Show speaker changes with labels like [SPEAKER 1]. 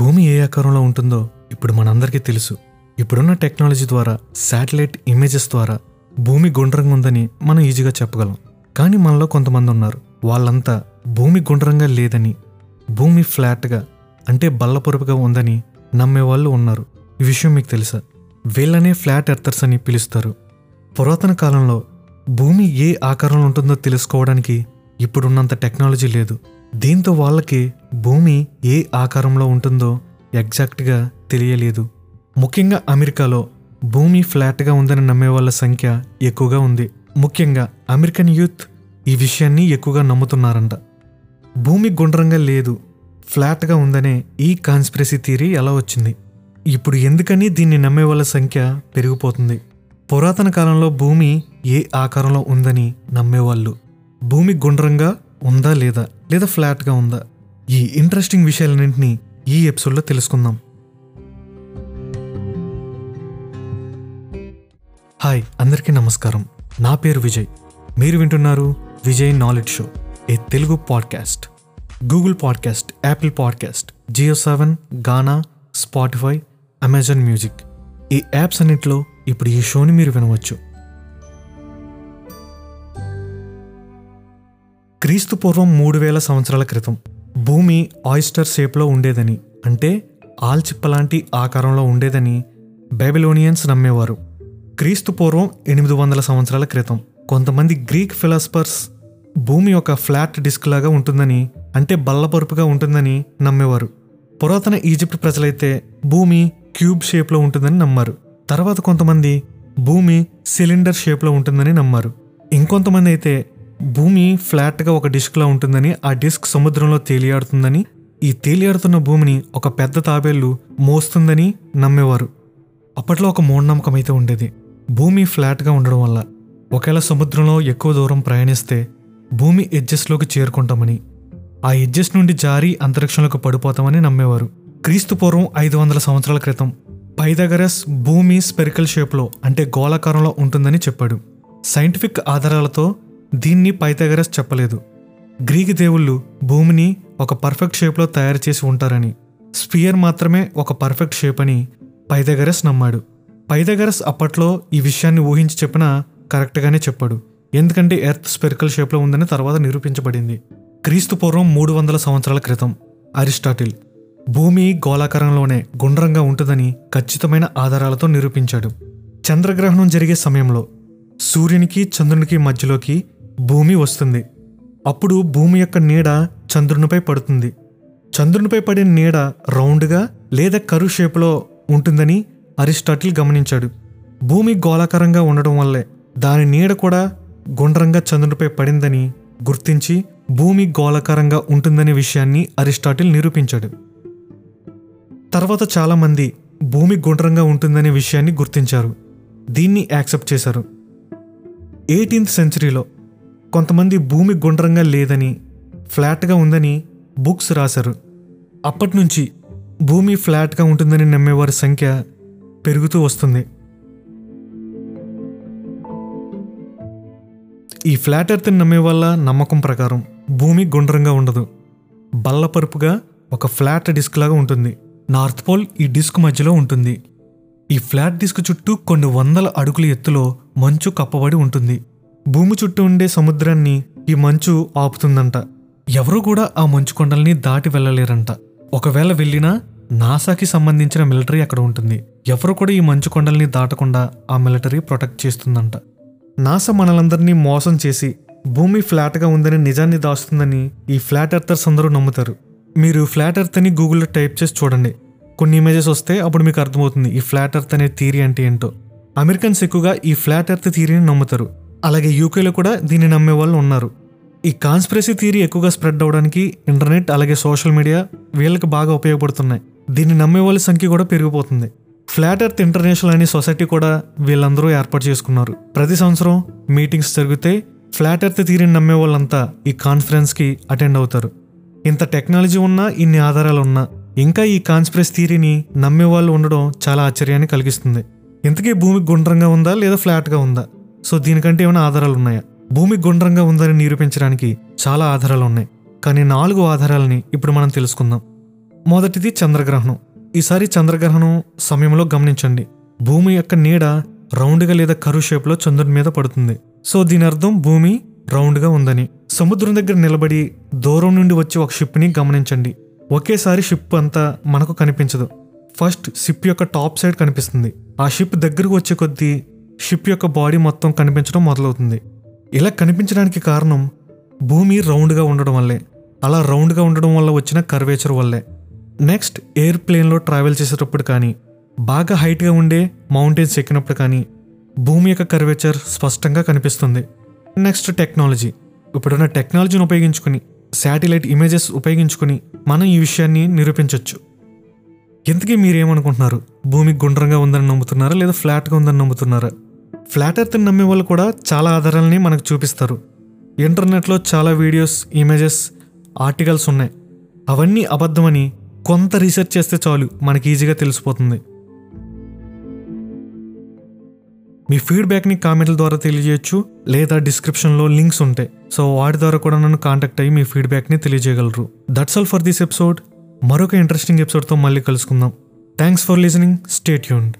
[SPEAKER 1] భూమి ఏ ఆకారంలో ఉంటుందో ఇప్పుడు మనందరికీ తెలుసు. ఇప్పుడున్న టెక్నాలజీ ద్వారా శాటిలైట్ ఇమేజెస్ ద్వారా భూమి గుండ్రంగా ఉందని మనం ఈజీగా చెప్పగలం. కానీ మనలో కొంతమంది ఉన్నారు. వాళ్ళంతా భూమి గుండ్రంగా లేదని భూమి ఫ్లాట్గా అంటే బల్లపొరుపుగా ఉందని నమ్మేవాళ్ళు ఉన్నారు. ఈ విషయం మీకు తెలుసా? వీళ్ళనే ఫ్లాట్ ఎర్తర్స్ అని పిలుస్తారు. పురాతన కాలంలో భూమి ఏ ఆకారంలో ఉంటుందో తెలుసుకోవడానికి ఇప్పుడున్నంత టెక్నాలజీ లేదు. దీంతో వాళ్ళకి భూమి ఏ ఆకారంలో ఉంటుందో ఎగ్జాక్ట్గా తెలియలేదు. ముఖ్యంగా అమెరికాలో భూమి ఫ్లాట్గా ఉందని నమ్మే వాళ్ళ సంఖ్య ఎక్కువగా ఉంది. ముఖ్యంగా అమెరికన్ యూత్ ఈ విషయాన్ని ఎక్కువగా నమ్ముతున్నారంట. భూమి గుండ్రంగా లేదు ఫ్లాట్గా ఉందనే ఈ కాన్స్పిరసీ థియరీ ఎలా వచ్చింది? ఇప్పుడు ఎందుకని దీన్ని నమ్మే వాళ్ళ సంఖ్య పెరిగిపోతుంది? పురాతన కాలంలో భూమి ఏ ఆకారంలో ఉందని నమ్మేవాళ్ళు భూమి గుండ్రంగా ఉందా లేదా? లేదా ఫ్లాట్గా ఉందా? ఈ ఇంట్రెస్టింగ్ విషయాలన్నింటినీ ఈ ఎపిసోడ్లో తెలుసుకుందాం. హాయ్ అందరికీ నమస్కారం. నా పేరు విజయ్. మీరు వింటున్నారు Vijay knowledge show a Telugu podcast. Google podcast Apple podcast Jio Saavn Gaana Spotify Amazon music. ఈ యాప్స్ అన్నింటిలో ఇప్పుడు ఈ షోని మీరు వినవచ్చు. క్రీస్తు పూర్వం మూడు వేల సంవత్సరాల క్రితం భూమి ఆయిస్టర్ షేప్లో ఉండేదని అంటే ఆల్చిప్ప లాంటి ఆకారంలో ఉండేదని బైబిలోనియన్స్ నమ్మేవారు. క్రీస్తు పూర్వం ఎనిమిది వందల సంవత్సరాల క్రితం కొంతమంది గ్రీక్ ఫిలాసఫర్స్ భూమి ఒక ఫ్లాట్ డిస్క్ లాగా ఉంటుందని అంటే బల్లపరుపుగా ఉంటుందని నమ్మేవారు. పురాతన ఈజిప్ట్ ప్రజలైతే భూమి క్యూబ్ షేప్లో ఉంటుందని నమ్మారు. తర్వాత కొంతమంది భూమి సిలిండర్ షేప్లో ఉంటుందని నమ్మారు. ఇంకొంతమంది అయితే భూమి ఫ్లాట్గా ఒక డిస్క్లా ఉంటుందని ఆ డిస్క్ సముద్రంలో తేలియాడుతుందని ఈ తేలియాడుతున్న భూమిని ఒక పెద్ద తాబేళ్ళు మోస్తుందని నమ్మేవారు. అప్పట్లో ఒక మూఢనమ్మకం అయితే ఉండేది. భూమి ఫ్లాట్గా ఉండడం వల్ల. ఒకవేళ సముద్రంలో ఎక్కువ దూరం ప్రయాణిస్తే భూమి ఎడ్జెస్లోకి చేరుకుంటామని ఆ ఎడ్జెస్ నుండి జారి అంతరిక్షంలోకి పడిపోతామని నమ్మేవారు. క్రీస్తు పూర్వం ఐదు వందల సంవత్సరాల క్రితం పైదగరస్ భూమి స్పెరికల్ షేప్లో అంటే గోళాకారంలో ఉంటుందని చెప్పాడు. సైంటిఫిక్ ఆధారాలతో దీన్ని పైథాగరస్ చెప్పలేదు. గ్రీక్ దేవుళ్ళు భూమిని ఒక పర్ఫెక్ట్ షేప్లో తయారు చేసి ఉంటారని స్పియర్ మాత్రమే ఒక పర్ఫెక్ట్ షేప్ అని పైథాగరస్ నమ్మాడు. పైథాగరస్ అప్పట్లో ఈ విషయాన్ని ఊహించి చెప్పినా కరెక్ట్గానే చెప్పాడు. ఎందుకంటే ఎర్త్ స్పెరికల్ షేప్లో ఉందని తర్వాత నిరూపించబడింది. క్రీస్తు పూర్వం మూడు వందల సంవత్సరాల క్రితం అరిస్టాటిల్ భూమి గోళాకారంలోనే గుండ్రంగా ఉంటుందని ఖచ్చితమైన ఆధారాలతో నిరూపించాడు. చంద్రగ్రహణం జరిగే సమయంలో సూర్యునికి చంద్రునికి మధ్యలోకి భూమి వస్తుంది. అప్పుడు భూమి యొక్క నీడ చంద్రునిపై పడుతుంది. చంద్రునిపై పడిన నీడ రౌండ్గా లేదా కరు షేపులో ఉంటుందని అరిస్టాటిల్ గమనించాడు. భూమి గోళాకారంగా ఉండడం వల్లే దాని నీడ కూడా గుండ్రంగా చంద్రునిపై పడిందని గుర్తించి భూమి గోళాకారంగా ఉంటుందనే విషయాన్ని అరిస్టాటిల్ నిరూపించాడు. తర్వాత చాలామంది భూమి గుండ్రంగా ఉంటుందనే విషయాన్ని గుర్తించారు. దీన్ని యాక్సెప్ట్ చేశారు. ఎయిటీన్త్ సెంచరీలో కొంతమంది భూమి గుండ్రంగా లేదని ఫ్లాట్గా ఉందని బుక్స్ రాశారు. అప్పటి నుంచి భూమి ఫ్లాట్గా ఉంటుందని నమ్మేవారి సంఖ్య పెరుగుతూ వస్తుంది. ఈ ఫ్లాట్ ఎర్త్ని నమ్మే వాళ్ళ నమ్మకం ప్రకారం భూమి గుండ్రంగా ఉండదు. బల్లపరుపుగా ఒక ఫ్లాట్ డిస్క్ లాగా ఉంటుంది. నార్త్ పోల్ ఈ డిస్క్ మధ్యలో ఉంటుంది. ఈ ఫ్లాట్ డిస్క్ చుట్టూ కొన్ని వందల అడుగుల ఎత్తులో మంచు కప్పబడి ఉంటుంది. భూమి చుట్టూ ఉండే సముద్రాన్ని ఈ మంచు ఆపుతుందంట. ఎవరూ కూడా ఆ మంచు కొండల్ని దాటి వెళ్ళలేరంట. ఒకవేళ వెళ్ళినా నాసాకి సంబంధించిన మిలిటరీ అక్కడ ఉంటుంది. ఎవరు కూడా ఈ మంచు కొండల్ని దాటకుండా ఆ మిలిటరీ ప్రొటెక్ట్ చేస్తుందంట. నాసా మనలందరినీ మోసం చేసి భూమి ఫ్లాట్గా ఉందని నిజాన్ని దాస్తుందని ఈ ఫ్లాట్ ఎర్తర్స్ అందరూ నమ్ముతారు. మీరు ఫ్లాట్ ఎర్త్ అని గూగుల్లో టైప్ చేసి చూడండి. కొన్ని ఇమేజెస్ వస్తే అప్పుడు మీకు అర్థమవుతుంది ఈ ఫ్లాట్ ఎర్త్ అనే థీరీ అంటే ఏంటో. అమెరికన్స్ ఎక్కువగా ఈ ఫ్లాట్ ఎర్త్ థీరీని నమ్ముతారు. అలాగే యూకేలో కూడా దీన్ని నమ్మే వాళ్ళు ఉన్నారు. ఈ కాన్స్పిరసీ థియరీ ఎక్కువగా స్ప్రెడ్ అవడానికి ఇంటర్నెట్ అలాగే సోషల్ మీడియా వీళ్ళకి బాగా ఉపయోగపడుతున్నాయి. దీన్ని నమ్మే వాళ్ళ సంఖ్య కూడా పెరిగిపోతుంది. ఫ్లాట్ ఎర్త్ ఇంటర్నేషనల్ అనే సొసైటీ కూడా వీళ్ళందరూ ఏర్పాటు చేసుకున్నారు. ప్రతి సంవత్సరం మీటింగ్స్ జరిగితే ఫ్లాట్ ఎర్త్ థీరీని నమ్మే వాళ్ళంతా ఈ కాన్ఫరెన్స్కి అటెండ్ అవుతారు. ఇంత టెక్నాలజీ ఉన్నా ఇన్ని ఆధారాలు ఉన్నా ఇంకా ఈ కాన్స్పిరసీ థియరీని నమ్మే వాళ్ళు ఉండడం చాలా ఆశ్చర్యాన్ని కలిగిస్తుంది. ఇంతకీ భూమి గుండ్రంగా ఉందా లేదా ఫ్లాట్గా ఉందా? సో దీనికంటే ఏమైనా ఆధారాలు ఉన్నాయా భూమి గుండ్రంగా ఉందని నిరూపించడానికి చాలా ఆధారాలు ఉన్నాయి కానీ నాలుగు ఆధారాలని ఇప్పుడు మనం తెలుసుకుందాం. మొదటిది చంద్రగ్రహణం. ఈసారి చంద్రగ్రహణం సమయంలో గమనించండి. భూమి యొక్క నీడ రౌండ్గా లేదా కరువు షేప్లో చంద్రుని మీద పడుతుంది. సో దీని అర్థం భూమి రౌండ్గా ఉందని. సముద్రం దగ్గర నిలబడి దూరం నుండి వచ్చే ఒక షిప్ని గమనించండి. ఒకేసారి షిప్ అంతా మనకు కనిపించదు. ఫస్ట్ షిప్ యొక్క టాప్ సైడ్ కనిపిస్తుంది. ఆ షిప్ దగ్గరకు వచ్చే కొద్దీ షిప్ యొక్క బాడీ మొత్తం కనిపించడం మొదలవుతుంది. ఇలా కనిపించడానికి కారణం భూమి రౌండ్గా ఉండడం వల్లే. అలా రౌండ్గా ఉండడం వల్ల వచ్చిన కర్వేచర్ వల్లే. నెక్స్ట్ ఎయిర్ ప్లేన్లో ట్రావెల్ చేసేటప్పుడు కానీ బాగా హైట్గా ఉండే మౌంటైన్స్ ఎక్కినప్పుడు కానీ భూమి యొక్క కర్వేచర్ స్పష్టంగా కనిపిస్తుంది. Next technology. ఇప్పుడున్న టెక్నాలజీని ఉపయోగించుకుని శాటిలైట్ ఇమేజెస్ ఉపయోగించుకుని మనం ఈ విషయాన్ని నిరూపించవచ్చు ఇంతకీ మీరేమనుకుంటున్నారు? భూమి గుండ్రంగా ఉందని నమ్ముతున్నారా లేదా ఫ్లాట్గా ఉందని నమ్ముతున్నారా? ఫ్లాట్ ఎర్త్ నమ్మే వాళ్ళు కూడా చాలా ఆధారాలని మనకు చూపిస్తారు. ఇంటర్నెట్లో చాలా వీడియోస్ ఇమేజెస్ ఆర్టికల్స్ ఉన్నాయి. అవన్నీ అబద్ధమని కొంత రీసెర్చ్ చేస్తే చాలు మనకి ఈజీగా తెలిసిపోతుంది. మీ ఫీడ్బ్యాక్ని కామెంట్ల ద్వారా తెలియజేయచ్చు లేదా డిస్క్రిప్షన్లో లింక్స్ ఉంటాయి. సో వాటి ద్వారా కూడా నన్ను కాంటాక్ట్ అయ్యి మీ ఫీడ్బ్యాక్ని తెలియజేయగలరు. That's all for this episode మరొక ఇంట్రెస్టింగ్ ఎపిసోడ్తో మళ్ళీ కలుసుకుందాం. Thanks for listening stay tuned